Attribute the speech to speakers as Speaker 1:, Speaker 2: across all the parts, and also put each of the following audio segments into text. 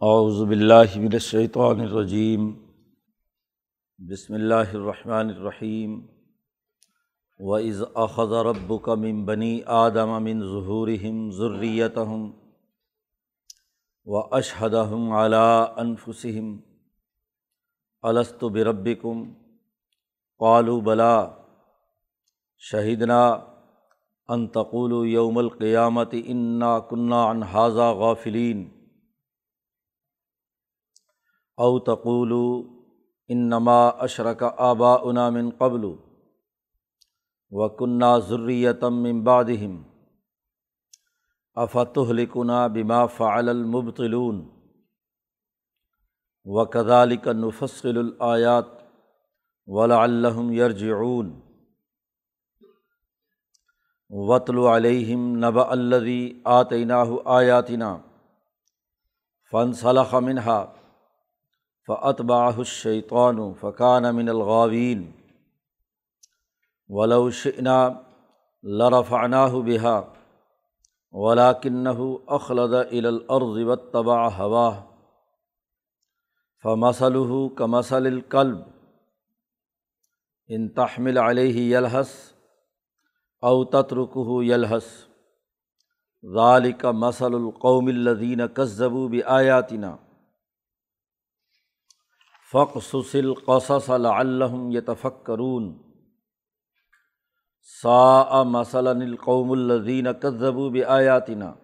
Speaker 1: اعوذ باللہ من الشیطان الرجیم، بسم اللہ الرحمن الرحیم، وَإِذْ أَخَذَ رَبُّكَ مِن بَنِي آدَمَ مِن ظُهُورِهِمْ ذُرِّيَّتَهُمْ وَأَشْهَدَهُمْ عَلَىٰ أَنفُسِهِمْ، أَلَسْتُ بِرَبِّكُمْ؟ قَالُوا بَلَىٰ، شَهِدْنَا أَن تَقُولُوا يَوْمَ الْقِيَامَةِ إِنَّا كُنَّا عَنْ هَٰذَا غَافِلِينَ۔ او تقولو انما اشرک آباؤنا من قبل و کنہ ضروریتم من بعدہم بما فعل المبطلون و کذالک نفصل الآیات ولعلہم یرجعون وطل الشیطان فقان من الغاوین ولو شئنا لرفعناہ بہا ولاکنہ اخلد الى الارض واتبع ہوا فمثلہ کمثل الکلب ان تحمل علیہ یلحس او تترکہ یلحس ذالک مثل القوم الذین کذبوا بآیاتنا فقصل قصص لعلہم یتفکرون سا مثلاً القوم الذین کذبوا بآیاتنا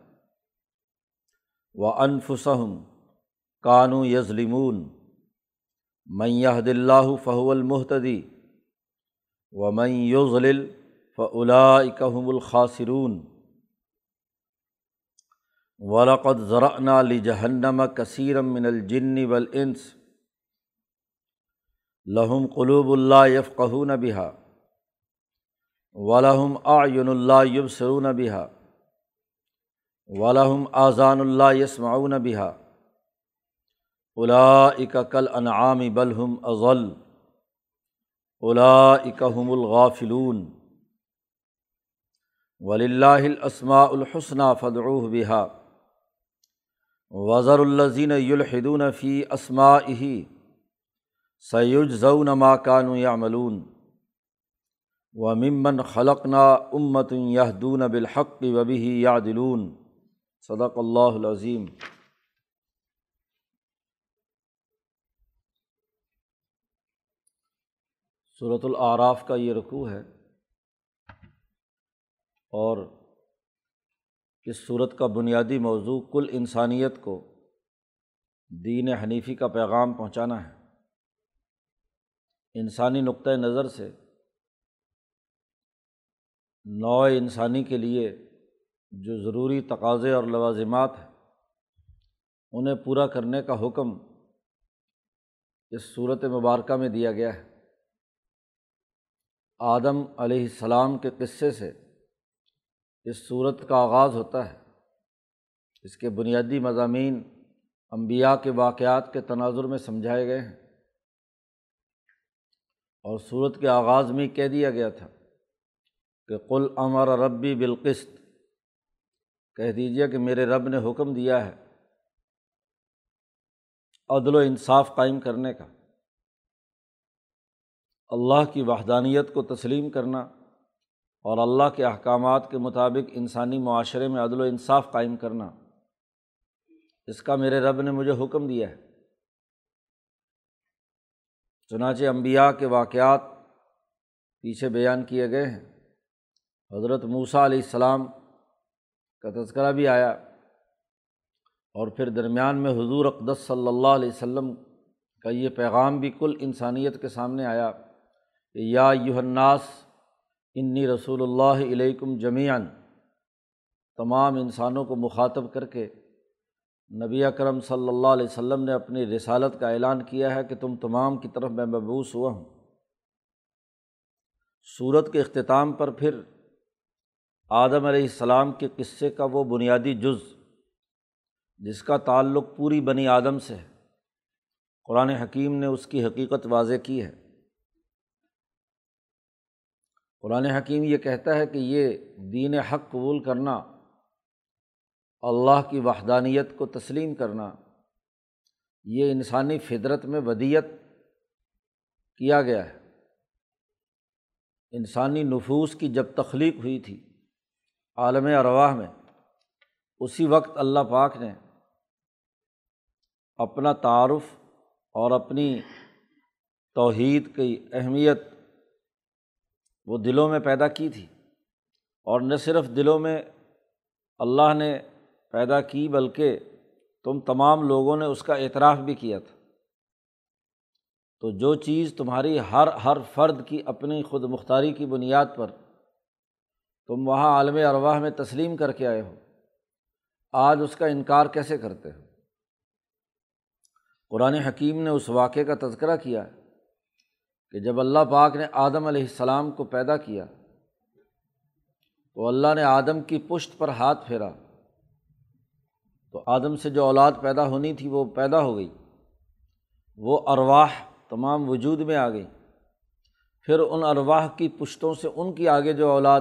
Speaker 1: و انفسہم کانو یظلمون من یہد اللہ فہو المحتدی و من یضلل فاولئک هم الخاسرون. ولقد ذرأنا لجہنم کثیرا من الجن والانس لہم قلوب اللہ یفقہون بہا ولہم آعین اللہ یبصرون بہا ولہم آذان اللہ یسمعون بہا اولئک کل انعام بل ہم اضل اولئک هم الغافلون وللہ الاسماء الحسنى فادعوه بها وذر الذین یلحدون فی اسمائه سید ضون ماکان یا ملون و ممن خلق نا امت یادون بالحق وبی یا دلون صدق اللہ العظیم صورت العراف کا یہ رقوع ہے اور اس صورت کا بنیادی موضوع کل انسانیت کو دین حنیفی کا پیغام پہنچانا ہے انسانی نقطۂ نظر سے، نوع انسانی کے لیے جو ضروری تقاضے اور لوازمات ہیں، انہیں پورا کرنے کا حکم اس صورت مبارکہ میں دیا گیا ہے۔ آدم علیہ السلام کے قصے سے اس صورت کا آغاز ہوتا ہے۔ اس کے بنیادی مضامین امبیا کے واقعات کے تناظر میں سمجھائے گئے ہیں۔ اور صورت کے آغاز میں کہہ دیا گیا تھا کہ قل امر ربی بالقست کہہ دیجیے کہ میرے رب نے حکم دیا ہے عدل و انصاف قائم کرنے کا۔ اللہ کی وحدانیت کو تسلیم کرنا اور اللہ کے احکامات کے مطابق انسانی معاشرے میں عدل و انصاف قائم کرنا۔ اس کا میرے رب نے مجھے حکم دیا ہے۔ چنانچہ امبیا کے واقعات پیچھے بیان کیے گئے ہیں۔ حضرت موسیٰ علیہ السلام کا تذکرہ بھی آیا اور پھر درمیان میں حضور اقدس صلی اللہ علیہ وسلم کا یہ پیغام بھی کل انسانیت کے سامنے آیا کہ یا یوحناس انی رسول اللہ علیکم جمیان تمام انسانوں کو مخاطب کر کے نبی اکرم صلی اللہ علیہ وسلم نے اپنی رسالت کا اعلان کیا ہے کہ تم تمام کی طرف میں مبوس ہوا ہوں۔ صورت کے اختتام پر پھر آدم علیہ السلام کے قصے کا وہ بنیادی جز، جس کا تعلق پوری بنی آدم سے ہے۔ قرآن حکیم نے اس کی حقیقت واضح کی ہے۔ قرآن حکیم یہ کہتا ہے کہ یہ دین حق قبول کرنا اللہ کی وحدانیت کو تسلیم کرنا، یہ انسانی فطرت میں ودیت کیا گیا ہے۔ انسانی نفوس کی جب تخلیق ہوئی تھی عالم ارواح میں، اسی وقت اللہ پاک نے اپنا تعارف اور اپنی توحید کی اہمیت وہ دلوں میں پیدا کی تھی۔ اور نہ صرف دلوں میں، اللہ نے پیدا کی بلکہ تم تمام لوگوں نے اس کا اعتراف بھی کیا تھا۔ تو جو چیز تمہاری ہر ہر فرد کی اپنی خود مختاری کی بنیاد پر تم وہاں عالم ارواح میں تسلیم کر کے آئے ہو، آج اس کا انکار کیسے کرتے ہو؟ قرآن حکیم نے اس واقعے کا تذکرہ کیا کہ جب اللہ پاک نے آدم علیہ السلام کو پیدا کیا تو اللہ نے آدم کی پشت پر ہاتھ پھیرا۔ تو آدم سے جو اولاد پیدا ہونی تھی وہ پیدا ہو گئی۔ وہ ارواح تمام وجود میں آ گئی۔ پھر ان ارواح کی پشتوں سے ان کی آگے جو اولاد۔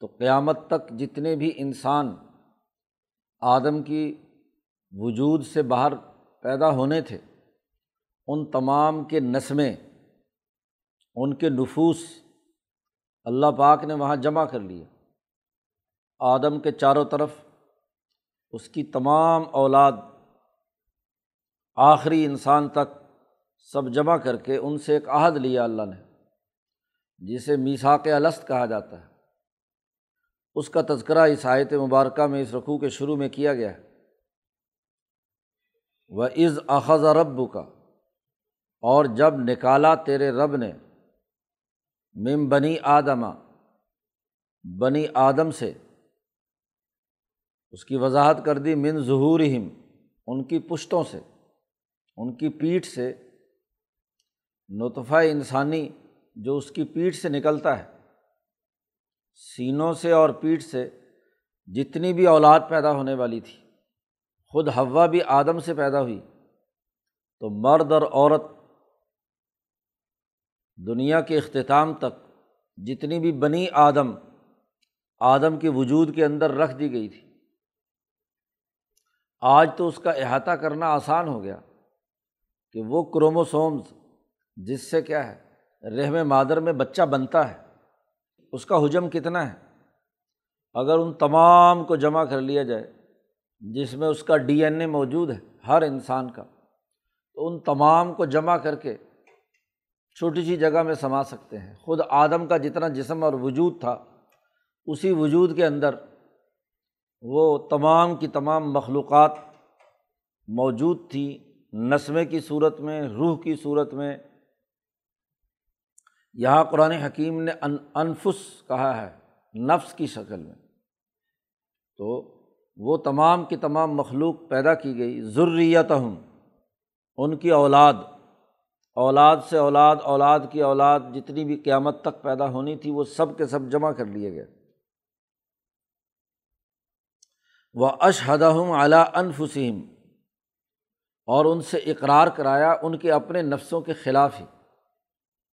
Speaker 1: تو قیامت تک جتنے بھی انسان آدم کی وجود سے باہر پیدا ہونے تھے، ان تمام کے نسمیں، ان کے نفوس اللہ پاک نے وہاں جمع کر لیے۔ آدم کے چاروں طرف اس کی تمام اولاد آخری انسان تک سب جمع کر کے ان سے ایک عہد لیا اللہ نے، جسے میساک الست کہا جاتا ہے۔ اس کا تذکرہ اس آیت مبارکہ میں، اس رقوع کے شروع میں کیا گیا ہے۔ وہ عز اخذ رب کا اور جب نکالا تیرے رب نے مم بنی آدما بنی آدم سے اس کی وضاحت کر دی من ظہور ہم ان کی پشتوں سے، ان کی پیٹھ سے۔ نطفہ انسانی جو اس کی پیٹھ سے نکلتا ہے، سینوں سے اور پیٹھ سے جتنی بھی اولاد پیدا ہونے والی تھی، خود ہوا بھی آدم سے پیدا ہوئی، تو مرد اور عورت دنیا کے اختتام تک جتنی بھی بنی آدم آدم کے وجود کے اندر رکھ دی گئی تھی۔ آج تو اس کا احاطہ کرنا آسان ہو گیا کہ وہ کروموسومز، جس سے کیا ہے، رحم مادر میں بچہ بنتا ہے، اس کا حجم کتنا ہے؟ اگر ان تمام کو جمع کر لیا جائے، جس میں اس کا ڈی این اے موجود ہے، ہر انسان کا، تو ان تمام کو جمع کر کے چھوٹی سی جگہ میں سما سکتے ہیں۔ خود آدم کا جتنا جسم اور وجود تھا، اسی وجود کے اندر وہ تمام کی تمام مخلوقات موجود تھی نسمے کی صورت میں، روح کی صورت میں۔ یہاں قرآن حکیم نے انفس کہا ہے، نفس کی شکل میں۔ تو وہ تمام کی تمام مخلوق پیدا کی گئی ضروریت ہوں ان کی اولاد۔ اولاد سے اولاد اولاد کی اولاد جتنی بھی قیامت تک پیدا ہونی تھی، وہ سب کے سب جمع کر لیے گئے۔ وہ اشہدہ اعلیٰ انفسم اور ان سے اقرار کرایا ان کے اپنے نفسوں کے خلاف ہی۔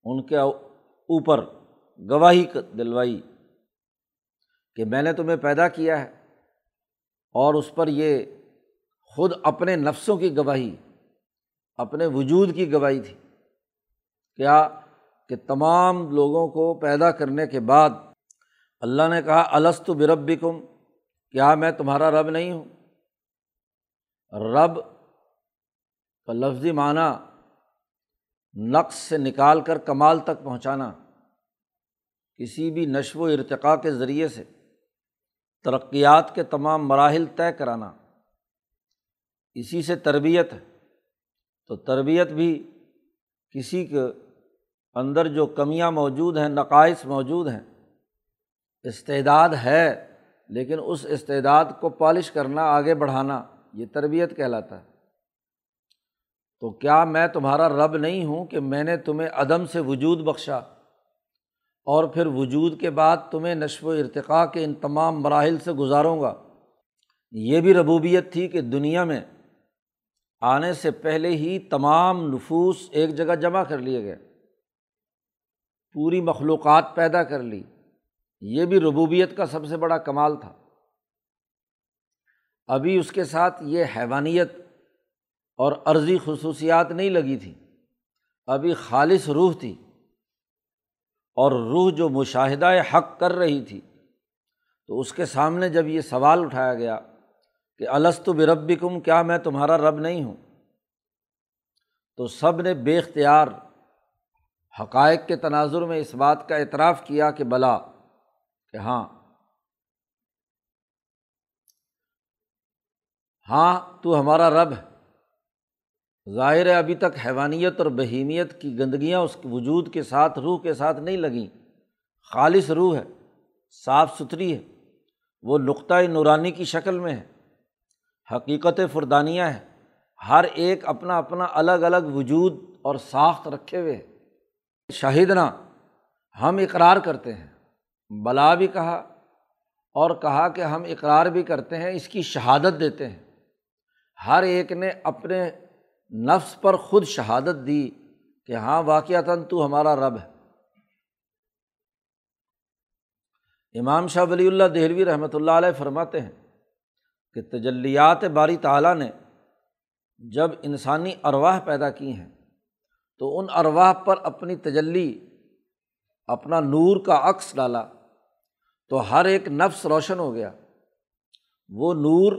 Speaker 1: ان کے اوپر گواہی دلوائی کہ میں نے تمہیں پیدا کیا ہے اور اس پر یہ خود اپنے نفسوں کی گواہی، اپنے وجود کی گواہی تھی۔ کیا کہ تمام لوگوں کو پیدا کرنے کے بعد اللہ نے کہا السط برب کم کیا میں تمہارا رب نہیں ہوں؟ رب کا لفظی معنی نقص سے نکال کر کمال تک پہنچانا، کسی بھی نشو و ارتقاء کے ذریعے سے، ترقیات کے تمام مراحل طے کرانا۔ اسی سے تربیت ہے۔ تو تربیت بھی کسی کے اندر جو کمیاں موجود ہیں، نقائص موجود ہیں، استعداد ہے۔ لیکن اس استعداد کو پالش کرنا، آگے بڑھانا، یہ تربیت کہلاتا ہے۔ تو کیا میں تمہارا رب نہیں ہوں کہ میں نے تمہیں عدم سے وجود بخشا؟ اور پھر وجود کے بعد تمہیں نشو و ارتقاء کے ان تمام مراحل سے گزاروں گا؟ یہ بھی ربوبیت تھی کہ دنیا میں آنے سے پہلے ہی تمام نفوس ایک جگہ جمع کر لیے گئے۔ پوری مخلوقات پیدا کر لی۔ یہ بھی ربوبیت کا سب سے بڑا کمال تھا۔ ابھی اس کے ساتھ یہ حیوانیت اور عرضی خصوصیات نہیں لگی تھیں ابھی خالص روح تھی اور روح جو مشاہدہ حق کر رہی تھی۔ تو اس کے سامنے جب یہ سوال اٹھایا گیا کہ السط بربی کم کیا میں تمہارا رب نہیں ہوں؟ تو سب نے بے اختیار حقائق کے تناظر میں اس بات کا اعتراف کیا کہ بلا کہ ہاں۔ ہاں تو ہمارا رب ہے ظاہر ہے ابھی تک حیوانیت اور بہیمیت کی گندگیاں اس وجود کے ساتھ، روح کے ساتھ نہیں لگیں۔ خالص روح ہے، صاف ستھری ہے، وہ نقطۂ نورانی کی شکل میں ہے۔ حقیقت فردانیہ ہے، ہر ایک اپنا اپنا الگ الگ وجود اور ساخت رکھے ہوئے شاہدنا، ہم اقرار کرتے ہیں۔ بلا بھی کہا اور کہا کہ ہم اقرار بھی کرتے ہیں، اس کی شہادت دیتے ہیں۔ ہر ایک نے اپنے نفس پر خود شہادت دی کہ ہاں واقعتاً تو ہمارا رب ہے۔ امام شاہ ولی اللہ دہلوی رحمۃ اللہ علیہ فرماتے ہیں کہ تجلیات باری تعالیٰ نے جب انسانی ارواہ پیدا کی ہیں تو ان ارواح پر اپنی تجلی اپنا نور کا عکس ڈالا تو ہر ایک نفس روشن ہو گیا۔ وہ نور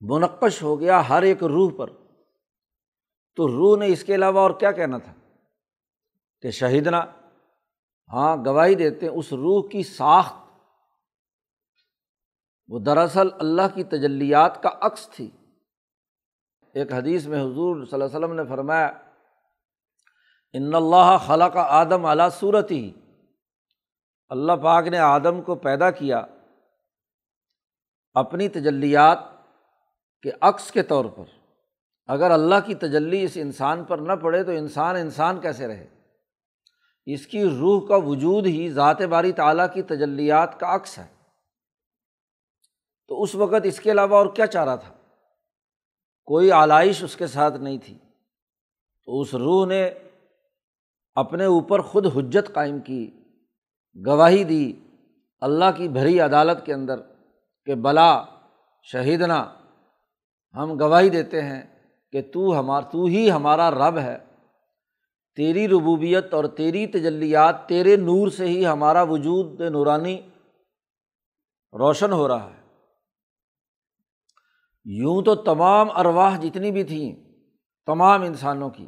Speaker 1: منقش ہو گیا ہر ایک روح پر۔ تو روح نے اس کے علاوہ اور کیا کہنا تھا؟ کہ شہیدنا ہاں گواہی دیتے ہیں اس روح کی ساخت۔ وہ دراصل اللہ کی تجلیات کا عکس تھی۔ ایک حدیث میں حضور صلی اللہ علیہ وسلم نے فرمایا، ان اللہ خلا کا آدم اعلیٰ صورت ہی اللہ پاک نے آدم کو پیدا کیا اپنی تجلیات کے عکس کے طور پر۔ اگر اللہ کی تجلی اس انسان پر نہ پڑے تو انسان انسان کیسے رہے؟ اس کی روح کا وجود ہی ذات باری تعلیٰ کی تجلیات کا عکس ہے۔ تو اس وقت اس کے علاوہ اور کیا چاہ رہا تھا؟ کوئی آلائش اس کے ساتھ نہیں تھی۔ تو اس روح نے اپنے اوپر خود حجت قائم کی۔ گواہی دی اللہ کی بھری عدالت کے اندر کہ بلا شہیدنا، ہم گواہی دیتے ہیں کہ تو ہمار، تو ہی ہمارا رب ہے۔ تیری ربوبیت اور تیری تجلیات، تیرے نور سے ہی ہمارا وجود نورانی روشن ہو رہا ہے۔ یوں تو تمام ارواہ جتنی بھی تھیں، تمام انسانوں کی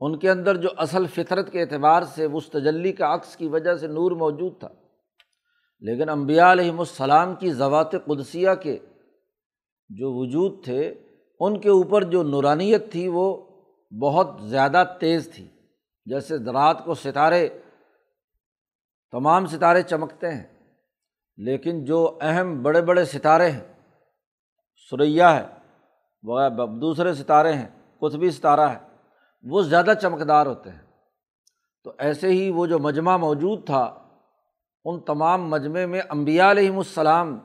Speaker 1: ان کے اندر جو اصل فطرت کے اعتبار سے اس تجلی کا عکس کی وجہ سے نور موجود تھا۔ لیکن امبیا علیہم السلام کی ضوات قدسیہ کے جو وجود تھے، ان کے اوپر جو نورانیت تھی، وہ بہت زیادہ تیز تھی۔ جیسے رات کو ستارے، تمام ستارے چمکتے ہیں، لیکن جو اہم بڑے بڑے ستارے ہیں، سریا ہے وہ دوسرے ستارے ہیں، قطبی ستارہ ہے۔ وہ زیادہ چمکدار ہوتے ہیں۔ تو ایسے ہی وہ جو مجمع موجود تھا، ان تمام مجمعے میں امبیا علیہم السلام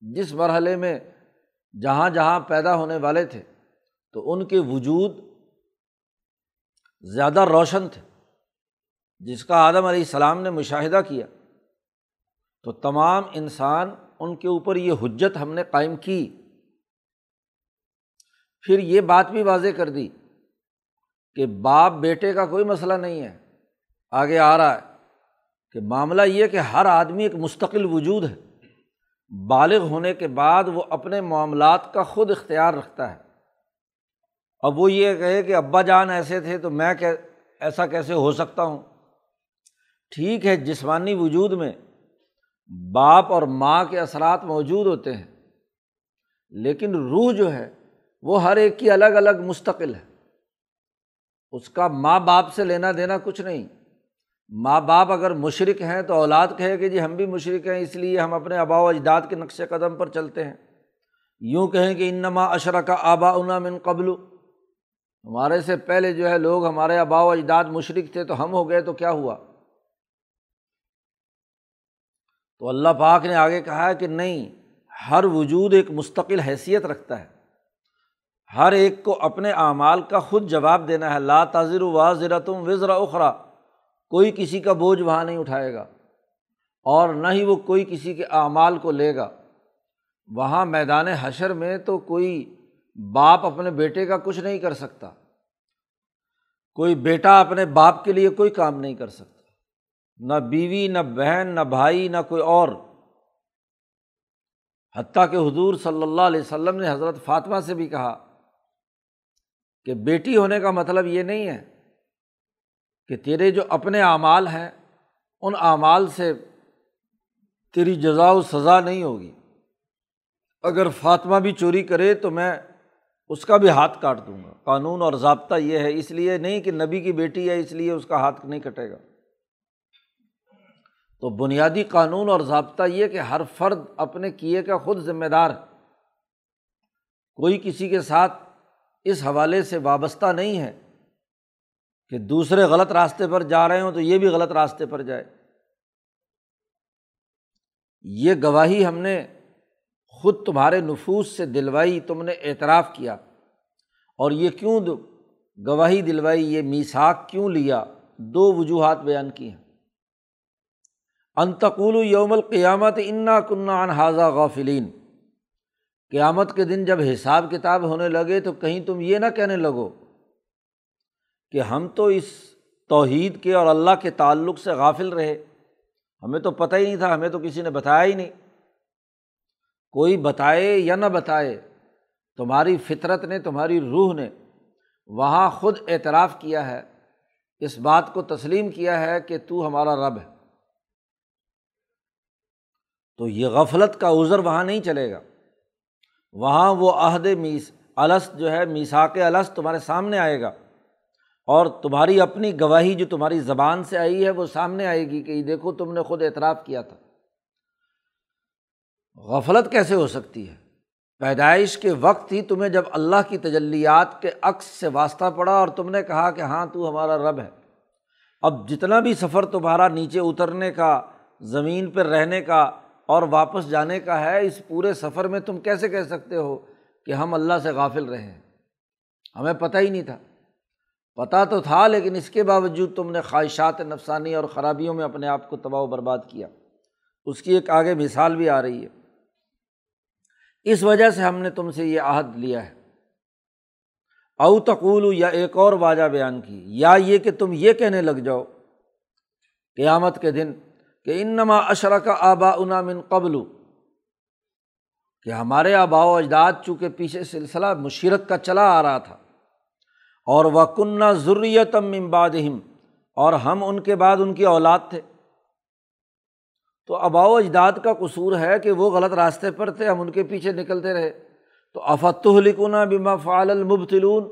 Speaker 1: جس مرحلے میں جہاں جہاں پیدا ہونے والے تھے، تو ان کے وجود زیادہ روشن تھے، جس کا آدم علیہ السلام نے مشاہدہ کیا۔ تو تمام انسان ان کے اوپر یہ حجت ہم نے قائم کی۔ پھر یہ بات بھی واضح کر دی کہ باپ بیٹے کا کوئی مسئلہ نہیں ہے۔ آگے آ رہا ہے کہ معاملہ یہ کہ ہر آدمی ایک مستقل وجود ہے۔ بالغ ہونے کے بعد وہ اپنے معاملات کا خود اختیار رکھتا ہے۔ اب وہ یہ کہے کہ ابا جان ایسے تھے تو میں ایسا کیسے ہو سکتا ہوں؟ ٹھیک ہے، جسمانی وجود میں باپ اور ماں کے اثرات موجود ہوتے ہیں، لیکن روح جو ہے وہ ہر ایک کی الگ الگ مستقل ہے۔ اس کا ماں باپ سے لینا دینا کچھ نہیں۔ ماں باپ اگر مشرق ہیں تو اولاد کہے کہ جی ہم بھی مشرق ہیں، اس لیے ہم اپنے آبا و اجداد کے نقش قدم پر چلتے ہیں۔ یوں کہیں کہ انما اشرا کا آبا انا من قبل۔ ہمارے سے پہلے جو ہے لوگ ہمارے آبا و اجداد مشرق تھے تو ہم ہو گئے تو کیا ہوا؟ تو اللہ پاک نے آگے کہا ہے کہ نہیں، ہر وجود ایک مستقل حیثیت رکھتا ہے۔ ہر ایک کو اپنے اعمال کا خود جواب دینا ہے۔ لا تاضر وا تم وزرا اخرا کوئی کسی کا بوجھ وہاں نہیں اٹھائے گا اور نہ ہی وہ کوئی کسی کے اعمال کو لے گا۔ وہاں میدان حشر میں تو کوئی باپ اپنے بیٹے کا کچھ نہیں کر سکتا۔ کوئی بیٹا اپنے باپ کے لیے کوئی کام نہیں کر سکتا۔ نہ بیوی، نہ بہن، نہ بھائی، نہ کوئی اور۔ حتیٰ کہ حضور صلی اللہ علیہ وسلم نے حضرت فاطمہ سے بھی کہا کہ بیٹی ہونے کا مطلب یہ نہیں ہے کہ تیرے جو اپنے اعمال ہیں، ان اعمال سے تیری جزا و سزا نہیں ہوگی۔ اگر فاطمہ بھی چوری کرے تو میں اس کا بھی ہاتھ کاٹ دوں گا۔ قانون اور ضابطہ یہ ہے، اس لیے نہیں کہ نبی کی بیٹی ہے، اس لیے اس کا ہاتھ نہیں کٹے گا۔ تو بنیادی قانون اور ضابطہ یہ کہ ہر فرد اپنے کیے کا خود ذمہ دار کوئی کسی کے ساتھ اس حوالے سے وابستہ نہیں ہے کہ دوسرے غلط راستے پر جا رہے ہوں تو یہ بھی غلط راستے پر جائے۔ یہ گواہی ہم نے خود تمہارے نفوس سے دلوائی، تم نے اعتراف کیا۔ اور یہ کیوں گواہی دلوائی، یہ میساک کیوں لیا؟ دو وجوہات بیان کی ہیں۔ انتقول یوم القیامت انا کنہ انحاظہ غافلین۔ قیامت کے دن جب حساب کتاب ہونے لگے تو کہیں تم یہ نہ کہنے لگو کہ ہم تو اس توحید کے اور اللہ کے تعلق سے غافل رہے۔ ہمیں تو پتہ ہی نہیں تھا، ہمیں تو کسی نے بتایا ہی نہیں۔ کوئی بتائے یا نہ بتائے، تمہاری فطرت نے، تمہاری روح نے وہاں خود اعتراف کیا ہے، اس بات کو تسلیم کیا ہے کہ تو ہمارا رب ہے۔ تو یہ غفلت کا عذر وہاں نہیں چلے گا۔ وہاں وہ عہد میس الس جو ہے میساک الس تمہارے سامنے آئے گا۔ اور تمہاری اپنی گواہی جو تمہاری زبان سے آئی ہے، وہ سامنے آئے گی کہ دیکھو، تم نے خود اعتراف کیا تھا۔ غفلت کیسے ہو سکتی ہے؟ پیدائش کے وقت ہی تمہیں جب اللہ کی تجلیات کے عکس سے واسطہ پڑا اور تم نے کہا کہ ہاں تو ہمارا رب ہے۔ اب جتنا بھی سفر تمہارا نیچے اترنے کا، زمین پہ رہنے کا اور واپس جانے کا ہے، اس پورے سفر میں تم کیسے کہہ سکتے ہو کہ ہم اللہ سے غافل رہے ہیں؟ ہمیں پتہ ہی نہیں تھا۔ پتہ تو تھا، لیکن اس کے باوجود تم نے خواہشات نفسانی اور خرابیوں میں اپنے آپ کو تباہ و برباد کیا۔ اس کی ایک آگے مثال بھی آ رہی ہے۔ اس وجہ سے ہم نے تم سے یہ عہد لیا ہے۔ او تقول یا ایک اور واجہ بیان کی۔ یا یہ کہ تم یہ کہنے لگ جاؤ، قیامت کے دن کہ انما اشرک آبا انا من قبل، کہ ہمارے آبا و اجداد چونکہ پیچھے سلسلہ مشیرت کا چلا آ رہا تھا، اور وہ کنہ ضروریتم امبادہم اور ہم ان کے بعد ان کی اولاد تھے۔ تو آبا و اجداد کا قصور ہے کہ وہ غلط راستے پر تھے، ہم ان کے پیچھے نکلتے رہے۔ تو افت لکھنا بما فعال المبتلون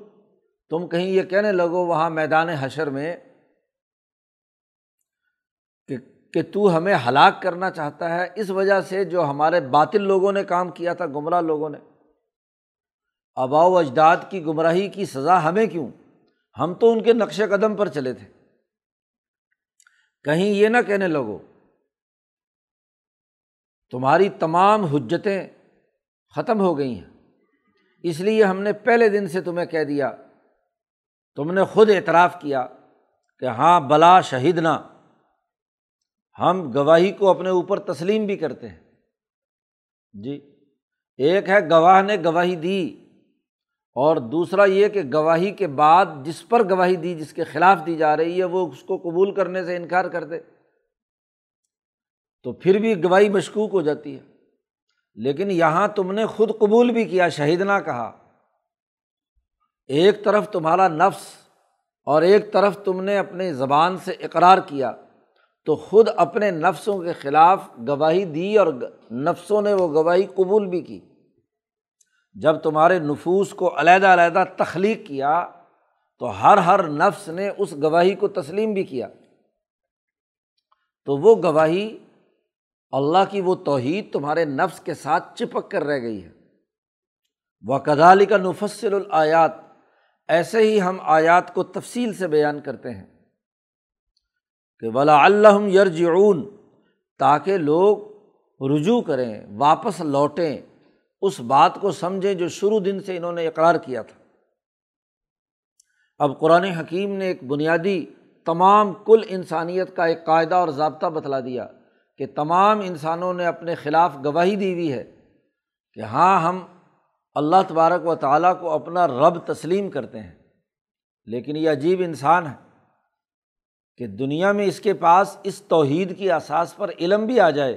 Speaker 1: تم کہیں یہ کہنے لگو وہاں میدان حشر میں کہ تو ہمیں ہلاک کرنا چاہتا ہے، اس وجہ سے جو ہمارے باطل لوگوں نے کام کیا تھا، گمراہ لوگوں نے۔ آبا و اجداد کی گمراہی کی سزا ہمیں کیوں؟ ہم تو ان کے نقش قدم پر چلے تھے۔ کہیں یہ نہ کہنے لگو، تمہاری تمام حجتیں ختم ہو گئی ہیں۔ اس لیے ہم نے پہلے دن سے تمہیں کہہ دیا، تم نے خود اعتراف کیا کہ ہاں بلا شہید نہ۔ ہم گواہی کو اپنے اوپر تسلیم بھی کرتے ہیں۔ جی ایک ہے گواہ نے گواہی دی اور دوسرا یہ کہ گواہی کے بعد جس پر گواہی دی، جس کے خلاف دی جا رہی ہے، وہ اس کو قبول کرنے سے انکار کر دے۔ تو پھر بھی گواہی مشکوک ہو جاتی ہے۔ لیکن یہاں تم نے خود قبول بھی کیا، شہید نہ کہا۔ ایک طرف تمہارا نفس اور ایک طرف تم نے اپنے زبان سے اقرار کیا۔ تو خود اپنے نفسوں کے خلاف گواہی دی اور نفسوں نے وہ گواہی قبول بھی کی۔ جب تمہارے نفوس کو علیحدہ علیحدہ تخلیق کیا، تو ہر ہر نفس نے اس گواہی کو تسلیم بھی کیا۔ تو وہ گواہی اللہ کی وہ توحید تمہارے نفس کے ساتھ چپک کر رہ گئی ہے۔ وہ کدالی کا نفسر الیات ایسے ہی ہم آیات کو تفصیل سے بیان کرتے ہیں۔ کہ ولا اللہ یرجعون تاکہ لوگ رجوع کریں، واپس لوٹیں، اس بات کو سمجھیں جو شروع دن سے انہوں نے اقرار کیا تھا۔ اب قرآن حکیم نے ایک بنیادی تمام کل انسانیت کا ایک قاعدہ اور ضابطہ بتلا دیا کہ تمام انسانوں نے اپنے خلاف گواہی دی ہوئی ہے کہ ہاں ہم اللہ تبارک و تعالیٰ کو اپنا رب تسلیم کرتے ہیں، لیکن یہ عجیب انسان ہے۔ کہ دنیا میں اس کے پاس اس توحید کی اساس پر علم بھی آ جائے۔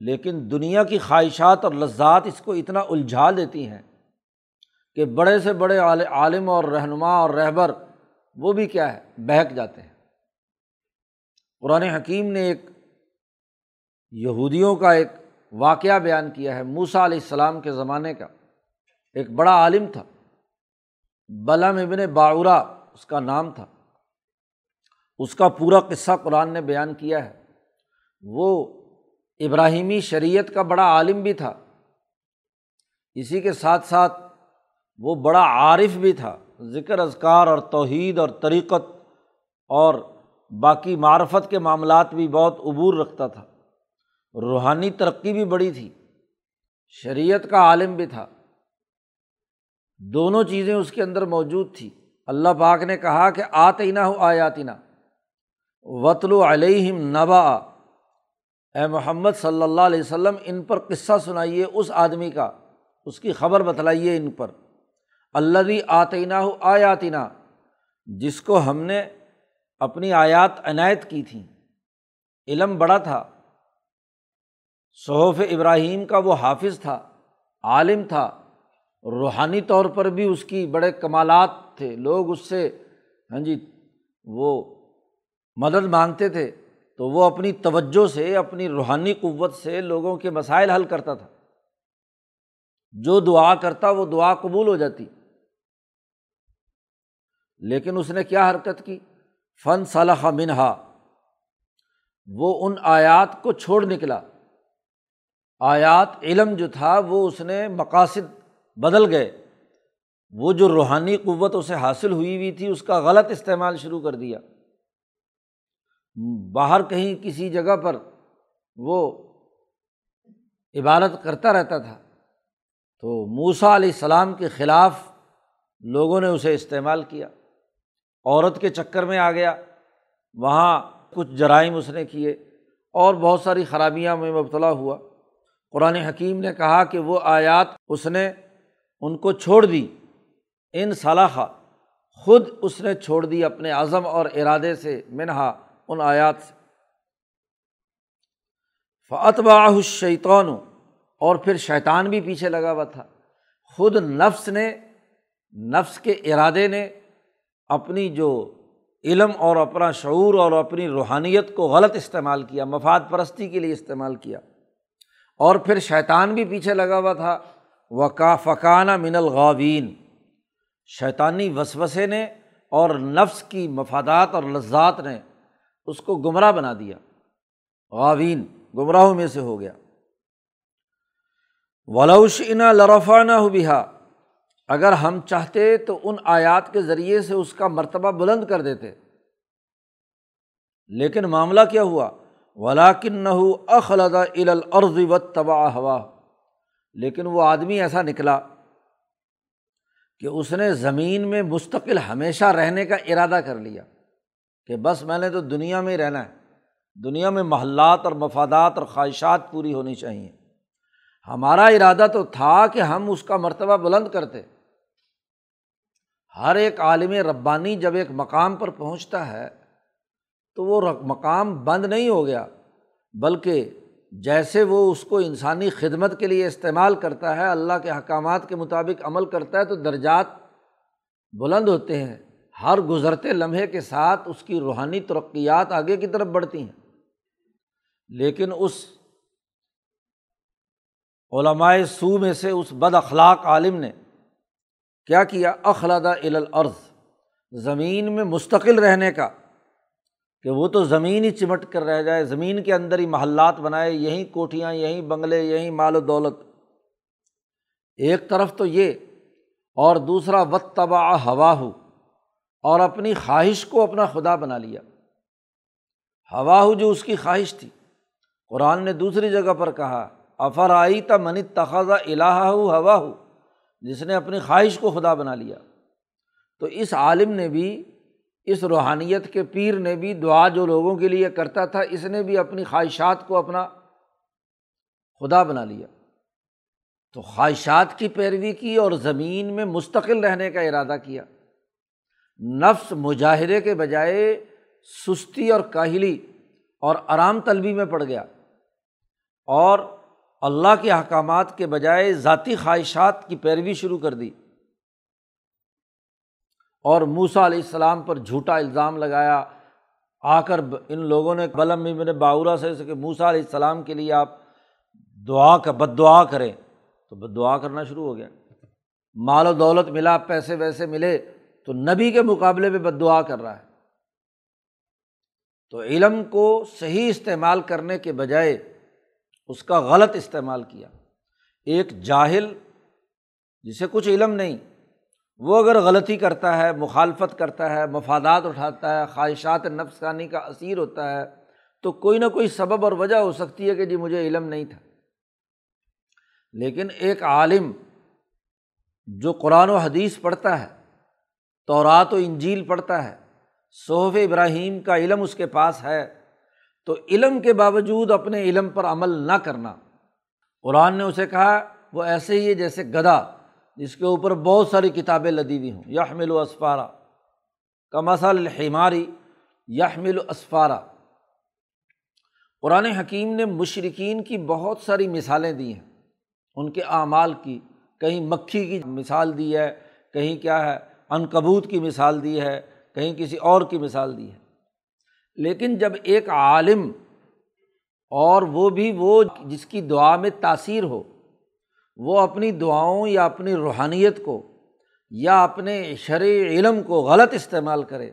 Speaker 1: لیکن دنیا کی خواہشات اور لذات اس کو اتنا الجھا دیتی ہیں کہ بڑے سے بڑے عالم اور رہنما اور رہبر وہ بھی کیا ہے؟ بہک جاتے ہیں۔ قرآن حکیم نے ایک یہودیوں کا ایک واقعہ بیان کیا ہے موسا علیہ السلام کے زمانے کا۔ ایک بڑا عالم تھا، بلم ابن باورا اس کا نام تھا۔ اس کا پورا قصہ قرآن نے بیان کیا ہے۔ وہ ابراہیمی شریعت کا بڑا عالم بھی تھا۔ اسی کے ساتھ ساتھ وہ بڑا عارف بھی تھا۔ ذکر، اذکار اور توحید اور طریقت اور باقی معرفت کے معاملات بھی بہت عبور رکھتا تھا۔ روحانی ترقی بھی بڑی تھی۔ شریعت کا عالم بھی تھا۔ دونوں چیزیں اس کے اندر موجود تھیں۔ اللہ پاک نے کہا کہ آتے نہ ہو آیاتینہ وطل علیہم نبا اے محمد صلی اللہ علیہ وسلم، ان پر قصہ سنائیے اس آدمی کا، اس کی خبر بتلائیے ان پر۔ اللہ آتینہ ہو آیاتینہ جس کو ہم نے اپنی آیات عنایت کی تھیں۔ علم بڑا تھا۔ صحف ابراہیم کا وہ حافظ تھا، عالم تھا۔ روحانی طور پر بھی اس کی بڑے کمالات تھے۔ لوگ اس سے ہاں جی وہ مدد مانگتے تھے تو وہ اپنی توجہ سے، اپنی روحانی قوت سے لوگوں کے مسائل حل کرتا تھا۔ جو دعا کرتا وہ دعا قبول ہو جاتی۔ لیکن اس نے کیا حرکت کی؟ فن صلاح منہا۔ وہ ان آیات کو چھوڑ نکلا۔ آیات علم جو تھا وہ اس نے مقاصد بدل گئے۔ وہ جو روحانی قوت اسے حاصل ہوئی ہوئی تھی اس کا غلط استعمال شروع کر دیا۔ باہر کہیں کسی جگہ پر وہ عبادت کرتا رہتا تھا، تو موسا علیہ السلام کے خلاف لوگوں نے اسے استعمال کیا۔ عورت کے چکر میں آ گیا، وہاں کچھ جرائم اس نے کیے اور بہت ساری خرابیاں میں مبتلا ہوا۔ قرآن حکیم نے کہا کہ وہ آیات اس نے ان کو چھوڑ دی۔ ان صلاح، خود اس نے چھوڑ دی اپنے عزم اور ارادے سے، منہا ان آیات سے۔ فتباہ شیطون اور پھر شیطان بھی پیچھے لگا ہوا تھا۔ خود نفس نے، نفس کے ارادے نے اپنی جو علم اور اپنا شعور اور اپنی روحانیت کو غلط استعمال کیا، مفاد پرستی کے لیے استعمال کیا۔ اور پھر شیطان بھی پیچھے لگا ہوا تھا۔ وقا فقانہ من الغاوین شیطانی وسوسے نے اور نفس کی مفادات اور لذات نے اس کو گمراہ بنا دیا۔ غاوین گمراہوں میں سے ہو گیا۔ ولوشینہ لرفانہ بہا اگر ہم چاہتے تو ان آیات کے ذریعے سے اس کا مرتبہ بلند کر دیتے۔ لیکن معاملہ کیا ہوا؟ ولاکن نہ اخلدا الارض و تباہ ہوا لیکن وہ آدمی ایسا نکلا کہ اس نے زمین میں مستقل ہمیشہ رہنے کا ارادہ کر لیا۔ کہ بس میں نے تو دنیا میں ہی رہنا ہے۔ دنیا میں محلات اور مفادات اور خواہشات پوری ہونی چاہیے۔ ہمارا ارادہ تو تھا کہ ہم اس کا مرتبہ بلند کرتے۔ ہر ایک عالم ربانی جب ایک مقام پر پہنچتا ہے تو وہ مقام بند نہیں ہو گیا، بلکہ جیسے وہ اس کو انسانی خدمت کے لیے استعمال کرتا ہے، اللہ کے احکامات کے مطابق عمل کرتا ہے، تو درجات بلند ہوتے ہیں۔ ہر گزرتے لمحے کے ساتھ اس کی روحانی ترقیات آگے کی طرف بڑھتی ہیں۔ لیکن اس علمائے سو میں سے اس بد اخلاق عالم نے کیا کیا؟ اخلادہ الارض، زمین میں مستقل رہنے کا۔ کہ وہ تو زمین ہی چمٹ کر رہ جائے، زمین کے اندر ہی محلات بنائے، یہیں کوٹھیاں یہیں بنگلے، یہیں مال و دولت۔ ایک طرف تو یہ اور دوسرا وط تباہ ہوا ہو اور اپنی خواہش کو اپنا خدا بنا لیا۔ ہوا ہو جو اس کی خواہش تھی۔ قرآن نے دوسری جگہ پر کہا افر آئی تا منی تخاضہ الہ ہو ہوا ہو؟ جس نے اپنی خواہش کو خدا بنا لیا۔ تو اس عالم نے بھی، اس روحانیت کے پیر نے بھی دعا جو لوگوں کے لیے کرتا تھا، اس نے بھی اپنی خواہشات کو اپنا خدا بنا لیا۔ تو خواہشات کی پیروی کی اور زمین میں مستقل رہنے کا ارادہ کیا۔ نفس مجاہرے کے بجائے سستی اور کاہلی اور آرام طلبی میں پڑ گیا اور اللہ کے احکامات کے بجائے ذاتی خواہشات کی پیروی شروع کر دی اور موسا علیہ السلام پر جھوٹا الزام لگایا آ کر ان لوگوں نے بلم میں نے باورا سے کہ موسا علیہ السلام کے لیے آپ دعا کا بد دعا کریں تو بد دعا کرنا شروع ہو گیا مال و دولت ملا پیسے ویسے ملے تو نبی کے مقابلے میں بد دعا کر رہا ہے۔ تو علم کو صحیح استعمال کرنے کے بجائے اس کا غلط استعمال کیا۔ ایک جاہل، جسے کچھ علم نہیں، وہ اگر غلطی کرتا ہے، مخالفت کرتا ہے، مفادات اٹھاتا ہے، خواہشات نفسانی کا اثیر ہوتا ہے، تو کوئی نہ کوئی سبب اور وجہ ہو سکتی ہے کہ جی مجھے علم نہیں تھا۔ لیکن ایک عالم جو قرآن و حدیث پڑھتا ہے تورات و انجیل پڑھتا ہے، صحف ابراہیم کا علم اس کے پاس ہے۔ تو علم کے باوجود اپنے علم پر عمل نہ کرنا۔ قرآن نے اسے کہا، وہ ایسے ہی ہے جیسے گدا جس کے اوپر بہت ساری کتابیں لدی ہوئی ہوں۔ یحمل اسفارہ کا مسل الحماری یحمل اسفارہ قرآن حکیم نے مشرقین کی بہت ساری مثالیں دی ہیں۔ ان کے اعمال کی، کہیں مکھی کی مثال دی ہے، کہیں کیا ہے کبوت کی مثال دی ہے، کہیں کسی اور کی مثال دی ہے۔ لیکن جب ایک عالم اور وہ بھی وہ جس کی دعا میں تاثیر ہو، وہ اپنی دعاؤں یا اپنی روحانیت کو یا اپنے شرع علم کو غلط استعمال کرے،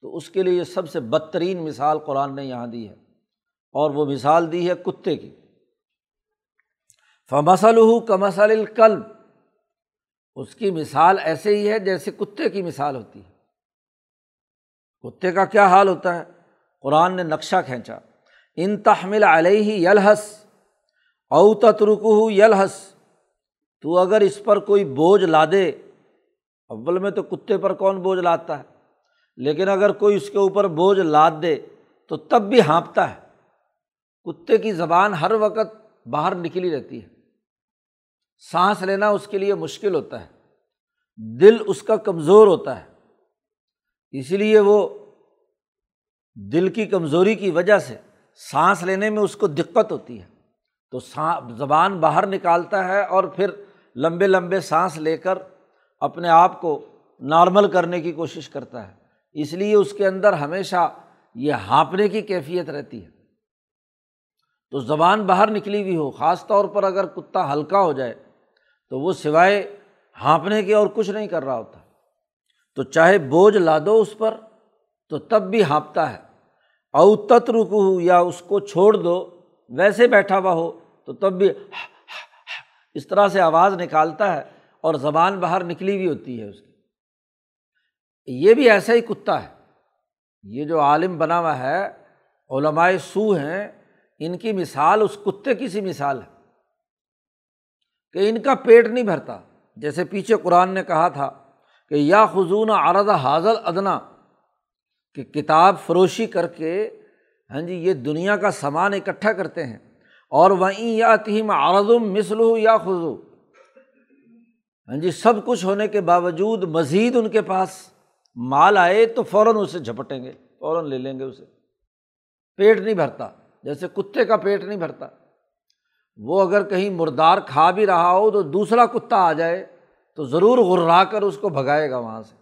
Speaker 1: تو اس کے لیے یہ سب سے بدترین مثال قرآن نے یہاں دی ہے۔ اور وہ مثال دی ہے کتے کی۔ فمسل ہو کمسل القلب اس کی مثال ایسے ہی ہے جیسے کتے کی مثال ہوتی ہے۔ کتے کا کیا حال ہوتا ہے؟ قرآن نے نقشہ کھینچا۔ ان تحمل علیہ یلحس او تترک یلحس تو اگر اس پر کوئی بوجھ لا دے اول میں تو کتے پر کون بوجھ لاتا ہے؟ لیکن اگر کوئی اس کے اوپر بوجھ لاد دے، تو تب بھی ہانپتا ہے۔ کتے کی زبان ہر وقت باہر نکلی رہتی ہے۔ سانس لینا اس کے لیے مشکل ہوتا ہے، دل اس کا کمزور ہوتا ہے اسی لیے وہ دل کی کمزوری کی وجہ سے سانس لینے میں اس کو دقت ہوتی ہے۔ تو زبان باہر نکالتا ہے اور پھر لمبے لمبے سانس لے کر اپنے آپ کو نارمل کرنے کی کوشش کرتا ہے۔ اس لیے اس کے اندر ہمیشہ یہ ہانپنے کی کیفیت رہتی ہے۔ تو زبان باہر نکلی ہوئی ہو، خاص طور پر اگر کتا ہلکا ہو جائے تو وہ سوائے ہانپنے کے اور کچھ نہیں کر رہا ہوتا۔ تو چاہے بوجھ لا دو اس پر، تو تب بھی ہانپتا ہے۔ او تت رک ہو یا اس کو چھوڑ دو، ویسے بیٹھا ہوا ہو، تو تب بھی اس طرح سے آواز نکالتا ہے اور زبان باہر نکلی ہوئی ہوتی ہے اس کی۔ یہ بھی ایسا ہی کتا ہے۔ یہ جو عالم بنا ہوا ہے علمائے سو ہیں، ان کی مثال، اس کتے کی سی مثال ہے۔ کہ ان کا پیٹ نہیں بھرتا۔ جیسے پیچھے قرآن نے کہا تھا کہ یا خزون عرض حاضر ادنا، کہ کتاب فروشی کر کے ہاں جی یہ دنیا کا سامان اکٹھا کرتے ہیں۔ اور وہیں یا تہم عرض مثل ہو یا خزو ہاں جی سب کچھ ہونے کے باوجود مزید ان کے پاس مال آئے تو فوراً اسے جھپٹیں گے، فوراً لے لیں گے اسے۔ پیٹ نہیں بھرتا، جیسے کتے کا پیٹ نہیں بھرتا۔ وہ اگر کہیں مردار کھا بھی رہا ہو تو دوسرا کتا آ جائے تو ضرور غرا کر اس کو بھگائے گا وہاں سے۔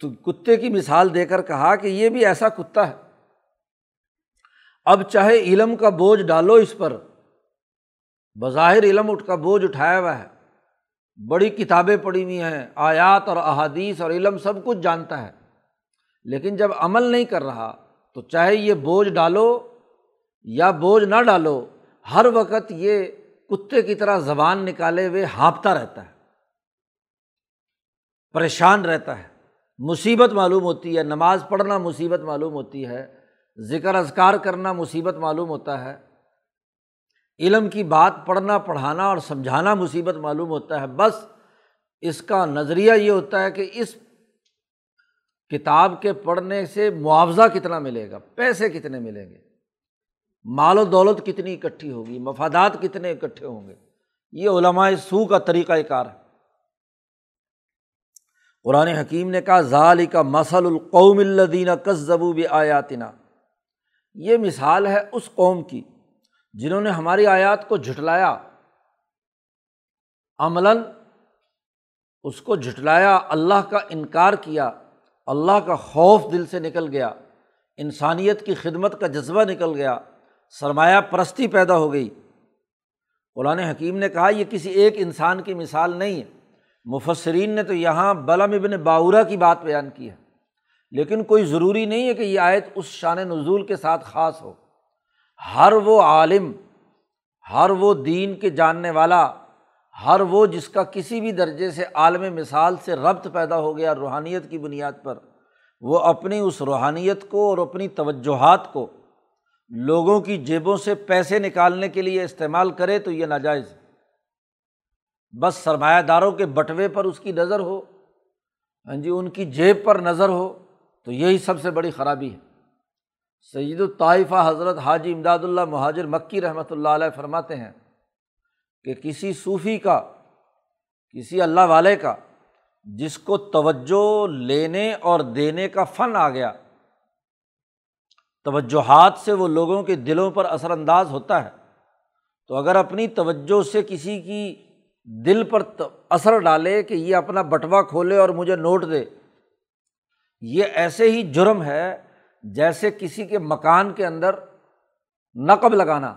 Speaker 1: تو کتے کی مثال دے کر کہا کہ یہ بھی ایسا کتا ہے۔ اب چاہے علم کا بوجھ ڈالو اس پر، بظاہر علم اٹھ کا بوجھ اٹھایا ہوا ہے۔ بڑی کتابیں پڑھی ہوئی ہیں، آیات اور احادیث اور علم سب کچھ جانتا ہے۔ لیکن جب عمل نہیں کر رہا تو چاہے یہ بوجھ ڈالو یا بوجھ نہ ڈالو، ہر وقت یہ کتے کی طرح زبان نکالے ہوئے ہانپتا رہتا ہے، پریشان رہتا ہے۔ مصیبت معلوم ہوتی ہے، نماز پڑھنا مصیبت معلوم ہوتی ہے، ذکر اذکار کرنا مصیبت معلوم ہوتا ہے۔ علم کی بات پڑھنا، پڑھانا اور سمجھانا مصیبت معلوم ہوتا ہے۔ بس اس کا نظریہ یہ ہوتا ہے کہ اس کتاب کے پڑھنے سے معاوضہ کتنا ملے گا، پیسے کتنے ملیں گے۔ مال و دولت کتنی اکٹھی ہوگی، مفادات کتنے اکٹھے ہوں گے؟ یہ علماء سو کا طریقۂ کار ہے۔ قرآن حکیم نے کہا ظال کا مسل القوم الدینہ کس زبوب آیاتنا یہ مثال ہے اس قوم کی جنہوں نے ہماری آیات کو جھٹلایا۔ عملاً اس کو جھٹلایا، اللہ کا انکار کیا، اللہ کا خوف دل سے نکل گیا، انسانیت کی خدمت کا جذبہ نکل گیا۔ سرمایہ پرستی پیدا ہو گئی۔ قرآن حکیم نے کہا، یہ کسی ایک انسان کی مثال نہیں ہے۔ مفسرین نے تو یہاں بلم ابن باورا کی بات بیان کی ہے۔ لیکن کوئی ضروری نہیں ہے کہ یہ آیت اس شان نزول کے ساتھ خاص ہو۔ ہر وہ عالم، ہر وہ دین کے جاننے والا، ہر وہ جس کا کسی بھی درجے سے عالم مثال سے ربط پیدا ہو گیا روحانیت کی بنیاد پر، وہ اپنی اس روحانیت کو اور اپنی توجہات کو لوگوں کی جیبوں سے پیسے نکالنے کے لیے استعمال کرے تو یہ ناجائز بس سرمایہ داروں کے بٹوے پر اس کی نظر ہو ہاں جی ان کی جیب پر نظر ہو تو یہی سب سے بڑی خرابی ہے۔ سید الطائفہ حضرت حاجی امداد اللہ مہاجر مکی رحمۃ اللہ علیہ فرماتے ہیں کہ کسی صوفی کا، کسی اللہ والے کا جس کو توجہ لینے اور دینے کا فن آ گیا توجہات سے وہ لوگوں کے دلوں پر اثر انداز ہوتا ہے۔ تو اگر اپنی توجہ سے کسی کی دل پر اثر ڈالے کہ یہ اپنا بٹوا کھولے اور مجھے نوٹ دے، یہ ایسے ہی جرم ہے جیسے کسی کے مکان کے اندر نقب لگانا۔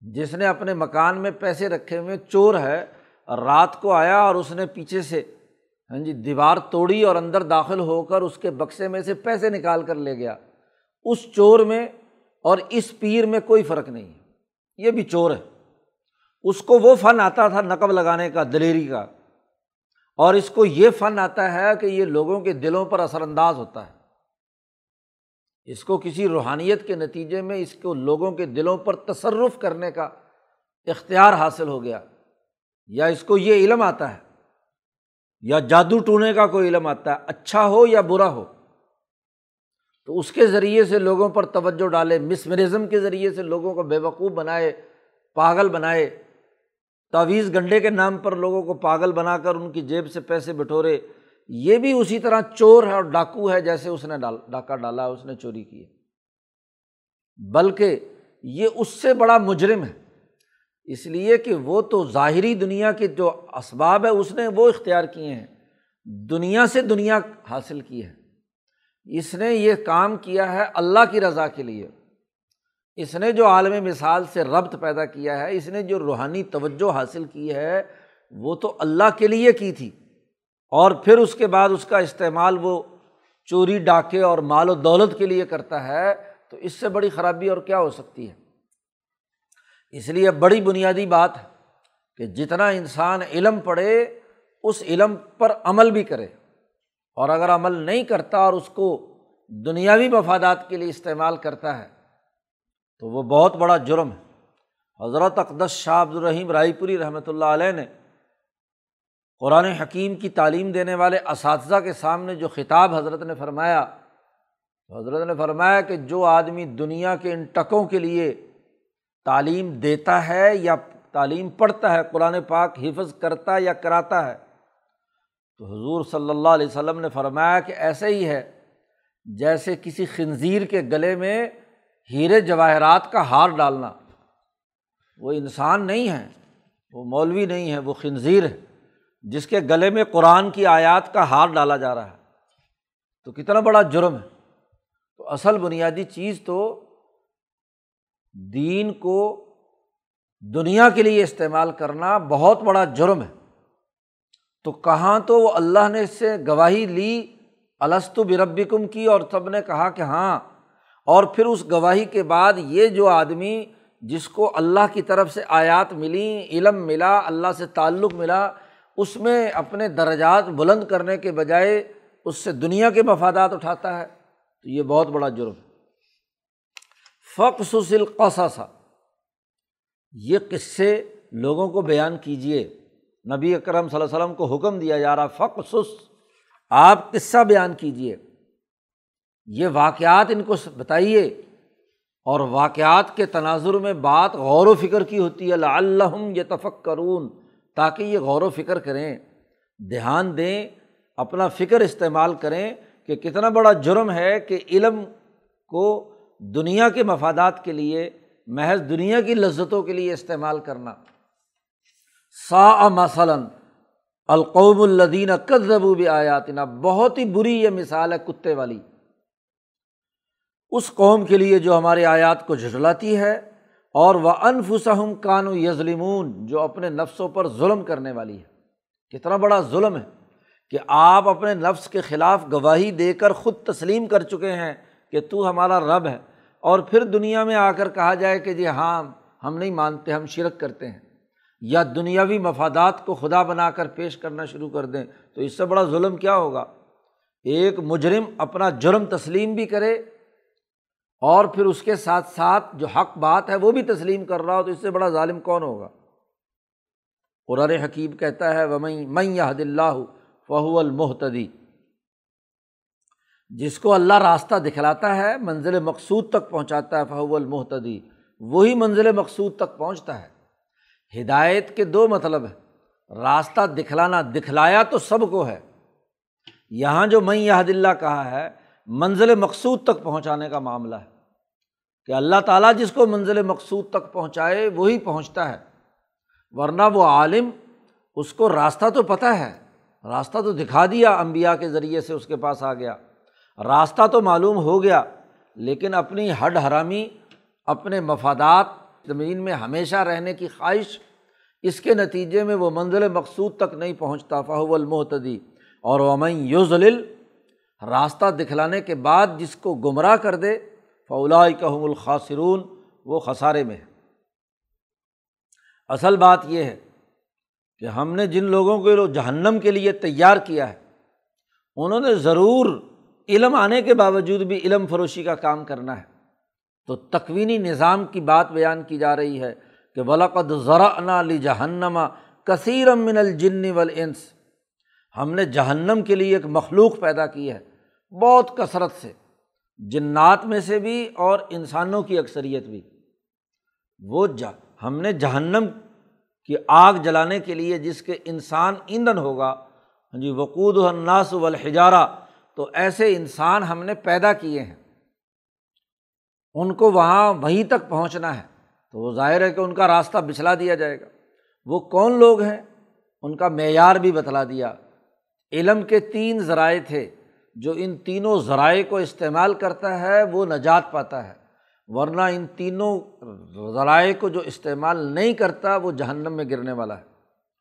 Speaker 1: جس نے اپنے مکان میں پیسے رکھے ہوئے، چور ہے، رات کو آیا اور اس نے پیچھے سے ہاں جی دیوار توڑی اور اندر داخل ہو کر اس کے بکسے میں سے پیسے نکال کر لے گیا۔ اس چور میں اور اس پیر میں کوئی فرق نہیں۔ ہے یہ بھی چور ہے۔ اس کو وہ فن آتا تھا نقب لگانے کا، دلیری کا۔ اور اس کو یہ فن آتا ہے کہ یہ لوگوں کے دلوں پر اثر انداز ہوتا ہے۔ اس کو کسی روحانیت کے نتیجے میں اس کو لوگوں کے دلوں پر تصرف کرنے کا اختیار حاصل ہو گیا۔ یا اس کو یہ علم آتا ہے، یا جادو ٹونے کا کوئی علم آتا ہے اچھا ہو یا برا ہو۔ تو اس کے ذریعے سے لوگوں پر توجہ ڈالے مسمرزم کے ذریعے سے لوگوں کو بے وقوف بنائے، پاگل بنائے۔ تعویذ گنڈے کے نام پر لوگوں کو پاگل بنا کر ان کی جیب سے پیسے بٹورے۔ یہ بھی اسی طرح چور ہے اور ڈاکو ہے جیسے اس نے ڈال، ڈاکہ ڈالا، اس نے چوری کی۔ ہے بلکہ یہ اس سے بڑا مجرم ہے۔ اس لیے کہ وہ تو ظاہری دنیا کے جو اسباب ہے اس نے وہ اختیار کیے ہیں۔ دنیا سے دنیا حاصل کی ہے۔ اس نے یہ کام کیا ہے اللہ کی رضا کے لیے۔ اس نے جو عالم مثال سے ربط پیدا کیا ہے، اس نے جو روحانی توجہ حاصل کی ہے، وہ تو اللہ کے لیے کی تھی۔ اور پھر اس کے بعد اس کا استعمال وہ چوری، ڈاکے اور مال و دولت کے لیے کرتا ہے، تو اس سے بڑی خرابی اور کیا ہو سکتی ہے؟ اس لیے بڑی بنیادی بات ہے کہ جتنا انسان علم پڑھے، اس علم پر عمل بھی کرے۔ اور اگر عمل نہیں کرتا اور اس کو دنیاوی مفادات کے لیے استعمال کرتا ہے، تو وہ بہت بڑا جرم ہے۔ حضرت اقدس شاہ عبد الرحیم رائے پوری رحمۃ اللہ علیہ نے قرآن حکیم کی تعلیم دینے والے اساتذہ کے سامنے جو خطاب حضرت نے فرمایا، تو حضرت نے فرمایا کہ جو آدمی دنیا کے ان ٹکوں کے لیے تعلیم دیتا ہے یا تعلیم پڑھتا ہے، قرآن پاک حفظ کرتا یا کراتا ہے تو حضور صلی اللہ علیہ وسلم نے فرمایا کہ ایسے ہی ہے، جیسے کسی خنزیر کے گلے میں ہیرے جواہرات کا ہار ڈالنا۔ وہ انسان نہیں ہے، وہ مولوی نہیں ہے، وہ خنزیر ہے، جس کے گلے میں قرآن کی آیات کا ہار ڈالا جا رہا ہے۔ تو کتنا بڑا جرم ہے۔ تو اصل بنیادی چیز تو دین کو دنیا کے لیے استعمال کرنا بہت بڑا جرم ہے۔ تو کہاں تو وہ اللہ نے اس سے گواہی لی؟ السط بربی کم کی؟ اور سب نے کہا کہ ہاں۔ اور پھر اس گواہی کے بعد یہ جو آدمی جس کو اللہ کی طرف سے آیات ملی، علم ملا، اللہ سے تعلق ملا، اس میں اپنے درجات بلند کرنے کے بجائے اس سے دنیا کے مفادات اٹھاتا ہے۔ تو یہ بہت بڑا جرم ہے۔ فقص القصص۔ یہ قصے لوگوں کو بیان کیجیے نبی اکرم صلی اللہ علیہ وسلم کو حکم دیا جا رہا فقص آپ قصہ بیان کیجیے یہ واقعات ان کو بتائیے۔ اور واقعات کے تناظر میں بات غور و فکر کی ہوتی ہے۔ اللہ یہ کرون تاکہ یہ غور و فکر کریں۔ دھیان دیں، اپنا فکر استعمال کریں کہ کتنا بڑا جرم ہے کہ علم کو دنیا کے مفادات کے لیے، محض دنیا کی لذتوں کے لیے استعمال کرنا۔ سا مثلاً، القوم الدین کدبوب آیاتنا بہت ہی بری یہ مثال ہے کتے والی۔ اس قوم کے لیے جو ہمارے آیات کو جھٹلاتی ہے، اور وہ انفسم کانو یزلمون جو اپنے نفسوں پر ظلم کرنے والی ہے۔ کتنا بڑا ظلم ہے کہ آپ اپنے نفس کے خلاف گواہی دے کر خود تسلیم کر چکے ہیں کہ تو ہمارا رب ہے۔ اور پھر دنیا میں آ کر کہا جائے کہ جی ہاں ہم نہیں مانتے، ہم شرک کرتے ہیں۔ یا دنیاوی مفادات کو خدا بنا کر پیش کرنا شروع کر دیں تو اس سے بڑا ظلم کیا ہوگا؟ ایک مجرم اپنا جرم تسلیم بھی کرے اور پھر اس کے ساتھ ساتھ جو حق بات ہے وہ بھی تسلیم کر رہا ہو تو اس سے بڑا ظالم کون ہوگا؟ قرآن حکیب کہتا ہے وہ میں یاد اللہ فہو المحتدی جس کو اللہ راستہ دکھلاتا ہے، منزل مقصود تک پہنچاتا ہے فہو المحتدی وہی منزل مقصود تک پہنچتا ہے۔ ہدایت کے دو مطلب ہے راستہ دکھلانا، دکھلایا تو سب کو ہے۔ یہاں جو میں یاد اللہ کہا ہے، منزل مقصود تک پہنچانے کا معاملہ ہے۔ کہ اللہ تعالیٰ جس کو منزل مقصود تک پہنچائے، وہی پہنچتا ہے۔ ورنہ وہ عالم، اس کو راستہ تو پتہ ہے۔ راستہ تو دکھا دیا امبیا کے ذریعے سے اس کے پاس آ گیا۔ راستہ تو معلوم ہو گیا، لیکن اپنی ہڈ حرامی، اپنے مفادات زمین میں ہمیشہ رہنے کی خواہش، اس کے نتیجے میں وہ منزل مقصود تک نہیں پہنچتا، فہو المحتدی اور ومن یوزل راستہ دکھلانے کے بعد جس کو گمراہ کر دے فولا کہم الخاصرون وہ خسارے میں ہے اصل بات یہ ہے کہ ہم نے جن لوگوں کو جہنم کے لیے تیار کیا ہے، انہوں نے ضرور علم آنے کے باوجود بھی علم فروشی کا کام کرنا ہے۔ تو تکوینی نظام کی بات بیان کی جا رہی ہے کہ ولاقد ذرا علی جہنما کثیرم من الجن ولعنس ہم نے جہنم کے لیے ایک مخلوق پیدا کی ہے، بہت کثرت سے، جنات میں سے بھی اور انسانوں کی اکثریت بھی۔ وہ جا، ہم نے جہنم کی آگ جلانے کے لیے جس کے انسان ایندھن ہوگا۔ ہاں جی وقود الناس والحجارہ تو ایسے انسان ہم نے پیدا کیے ہیں۔ ان کو وہاں وہیں تک پہنچنا ہے۔ تو وہ ظاہر ہے کہ ان کا راستہ بچلا دیا جائے گا۔ وہ کون لوگ ہیں؟ ان کا معیار بھی بتلا دیا۔ علم کے تین ذرائع تھے۔ جو ان تینوں ذرائع کو استعمال کرتا ہے، وہ نجات پاتا ہے۔ ورنہ ان تینوں ذرائع کو جو استعمال نہیں کرتا، وہ جہنم میں گرنے والا ہے۔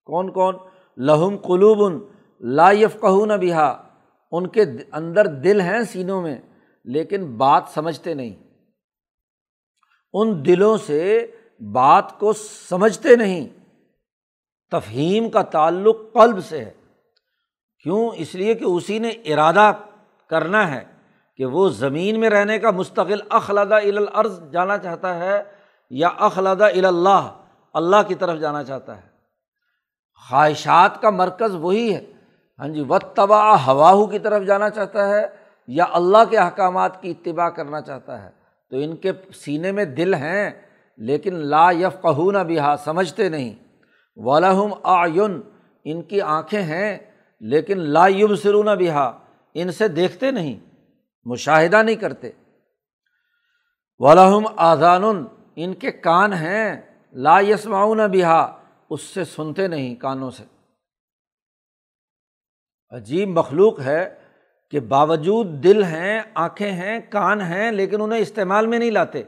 Speaker 1: کون کون؟ لہم قلوب لا یفقہون بہا۔ ان کے اندر دل ہیں سینوں میں، لیکن بات سمجھتے نہیں۔ ان دلوں سے بات کو سمجھتے نہیں۔ تفہیم کا تعلق قلب سے ہے۔ کیوں؟ اس لیے کہ اسی نے ارادہ کرنا ہے کہ وہ زمین میں رہنے کا مستقل اخلادہ الارض جانا چاہتا ہے یا اخلادہ اللہ اللہ کی طرف جانا چاہتا ہے۔ خواہشات کا مرکز وہی ہے۔ ہاں جی و تباہ ہواہو کی طرف جانا چاہتا ہے یا اللہ کے احکامات کی اتباع کرنا چاہتا ہے۔ تو ان کے سینے میں دل ہیں، لیکن لا یف قہون بہا، سمجھتے نہیں۔ ولہم آئن ان کی آنکھیں ہیں، لیکن لا یب سرون بہا، ان سے دیکھتے نہیں، مشاہدہ نہیں کرتے۔ ولہم آذان، ان کے کان ہیں، لا یسماؤن بہا، اس سے سنتے نہیں کانوں سے۔ عجیب مخلوق ہے کہ باوجود دل ہیں، آنکھیں ہیں، کان ہیں، لیکن انہیں استعمال میں نہیں لاتے۔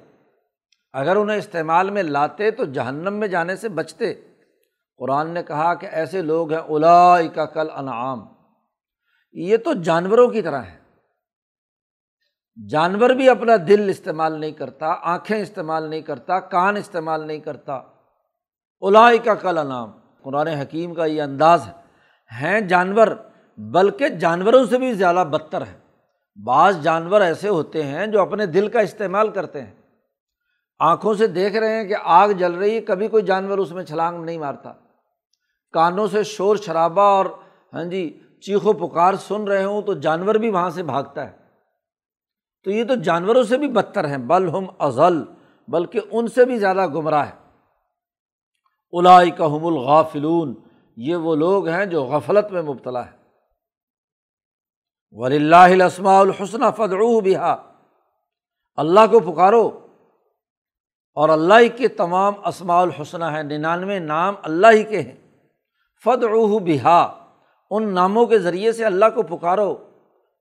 Speaker 1: اگر انہیں استعمال میں لاتے تو جہنم میں جانے سے بچتے۔ قرآن نے کہا کہ ایسے لوگ ہیں اولا کا کل انعام یہ تو جانوروں کی طرح ہے جانور بھی اپنا دل استعمال نہیں کرتا، آنکھیں استعمال نہیں کرتا، کان استعمال نہیں کرتا۔ اولا کا کل انعام قرآن حکیم کا یہ انداز ہے۔ ہیں جانور بلکہ جانوروں سے بھی زیادہ بدتر ہے۔ بعض جانور ایسے ہوتے ہیں جو اپنے دل کا استعمال کرتے ہیں۔ آنکھوں سے دیکھ رہے ہیں کہ آگ جل رہی ہے، کبھی کوئی جانور اس میں چھلانگ نہیں مارتا۔ کانوں سے شور شرابہ اور ہاں جی چیخو پکار سن رہے ہوں تو جانور بھی وہاں سے بھاگتا ہے۔ تو یہ تو جانوروں سے بھی بدتر ہیں۔ بل ہم ازل، بلکہ ان سے بھی زیادہ گمراہ ہے الائی کا ہم الغافلون، یہ وہ لوگ ہیں جو غفلت میں مبتلا ہے ولی اللہ السماء الحسن فدعو بہا اللہ کو پکارو۔ اور اللہ ہی کے تمام اسماع الحسنہ ہیں۔ ننانوے نام اللہ ہی کے ہیں۔ فد بہا ان ناموں کے ذریعے سے اللہ کو پکارو۔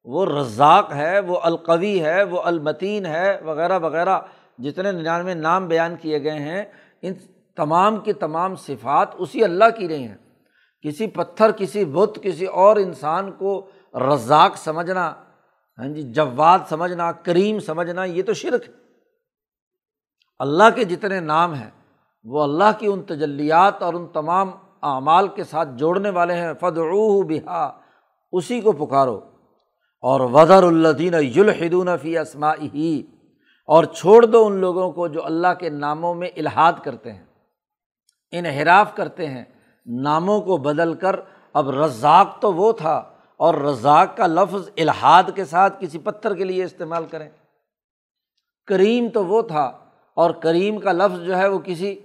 Speaker 1: وہ رزاق ہے، وہ القوی ہے، وہ المتین ہے، وغیرہ وغیرہ۔ جتنے ننانوے نام بیان کیے گئے ہیں، ان تمام کی تمام صفات اسی اللہ کی رہی ہیں۔ کسی پتھر، کسی بت، کسی اور انسان کو رزاق سمجھنا ہاں جی جواد سمجھنا، کریم سمجھنا، یہ تو شرک ہے۔ اللہ کے جتنے نام ہیں، وہ اللہ کی ان تجلیات اور ان تمام اعمال کے ساتھ جوڑنے والے ہیں۔ فدعو بہا، اسی کو پکارو۔ اور وزر الدین یلحدون فی اسما ہی اور چھوڑ دو ان لوگوں کو جو اللہ کے ناموں میں الحاد کرتے ہیں۔ انحراف کرتے ہیں، ناموں کو بدل کر۔ اب رزاق تو وہ تھا اور رزاق کا لفظ الحاد کے ساتھ کسی پتھر کے لیے استعمال کریں۔ کریم تو وہ تھا اور کریم کا لفظ جو ہے وہ کسی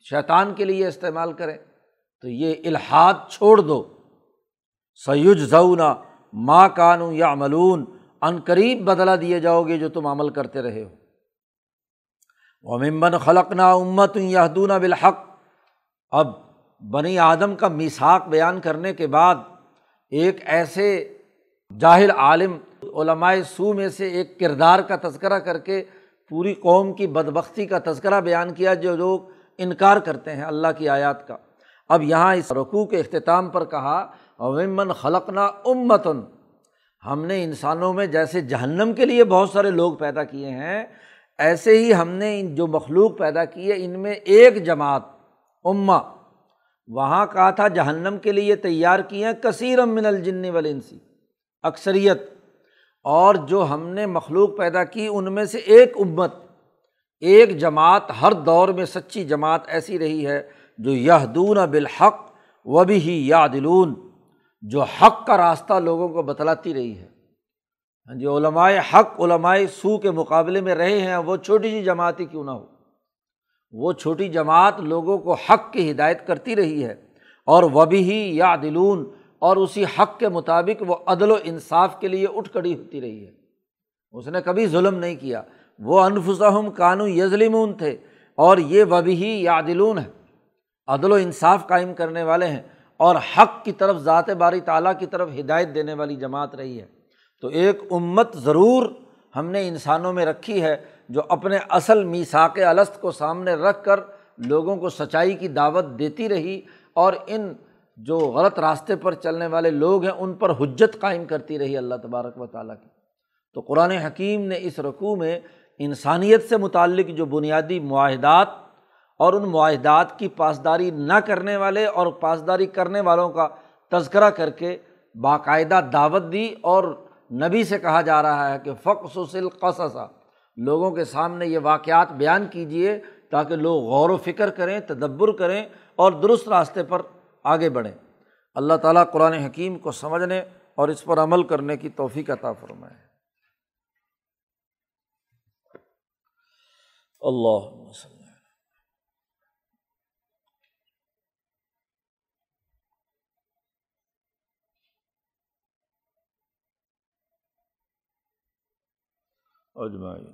Speaker 1: شیطان کے لیے استعمال کریں۔ تو یہ الحاد چھوڑ دو۔ سیج زونا ماں کانو یا ملون عن قریب بدلا دیے جاؤ گے جو تم عمل کرتے رہے ہو۔ ومبن خلق نا امت یادون بالحق۔ اب بنی آدم کا میساک بیان کرنے کے بعد ایک ایسے جاہل عالم علمائے سو میں سے ایک کردار کا تذکرہ کر کے پوری قوم کی بدبختی کا تذکرہ بیان کیا جو لوگ انکار کرتے ہیں اللہ کی آیات کا۔ اب یہاں اس رقوع کے اختتام پر کہا ومن خلقنا امتن ہم نے انسانوں میں جیسے جہنم کے لیے بہت سارے لوگ پیدا کیے ہیں، ایسے ہی ہم نے جو مخلوق پیدا کی ہے، ان میں ایک جماعت، امہ۔ وہاں کہا تھا جہنم کے لیے تیار کیے ہیں کثیر من الجن والانسی، اکثریت۔ اور جو ہم نے مخلوق پیدا کی ان میں سے ایک امت، ایک جماعت، ہر دور میں سچی جماعت ایسی رہی ہے جو یہ دون بالحق و بھی ہی یا دلون جو حق کا راستہ لوگوں کو بتلاتی رہی ہے۔ ہاں جی علمائے حق علمائے سو کے مقابلے میں رہے ہیں، وہ چھوٹی سی جماعت ہی کیوں نہ ہو؟ وہ چھوٹی جماعت لوگوں کو حق کی ہدایت کرتی رہی ہے اور وہ بھی ہی یا دلون اور اسی حق کے مطابق وہ عدل و انصاف کے لیے اٹھ کڑی ہوتی رہی ہے۔ اس نے کبھی ظلم نہیں کیا۔ وہ انفسم کانو یزلمون تھے اور یہ وبی ہی یا دلون ہے۔ عدل و انصاف قائم کرنے والے ہیں اور حق کی طرف ذات باری تعالیٰ کی طرف ہدایت دینے والی جماعت رہی ہے۔ تو ایک امت ضرور ہم نے انسانوں میں رکھی ہے۔ جو اپنے اصل میساک الست کو سامنے رکھ کر لوگوں کو سچائی کی دعوت دیتی رہی اور ان جو غلط راستے پر چلنے والے لوگ ہیں، ان پر حجت قائم کرتی رہی اللہ تبارک و تعالیٰ کی۔ تو قرآن حکیم نے اس رقوع میں انسانیت سے متعلق جو بنیادی معاہدات اور ان معاہدات کی پاسداری نہ کرنے والے اور پاسداری کرنے والوں کا تذکرہ کر کے باقاعدہ دعوت دی اور نبی سے کہا جا رہا ہے کہ فقص و لوگوں کے سامنے یہ واقعات بیان کیجیے تاکہ لوگ غور و فکر کریں، تدبر کریں اور درست راستے پر آگے بڑھیں۔ اللہ تعالیٰ قرآن حکیم کو سمجھنے اور اس پر عمل کرنے کی توفیق عطا فرمائے۔ اللہ اجمائی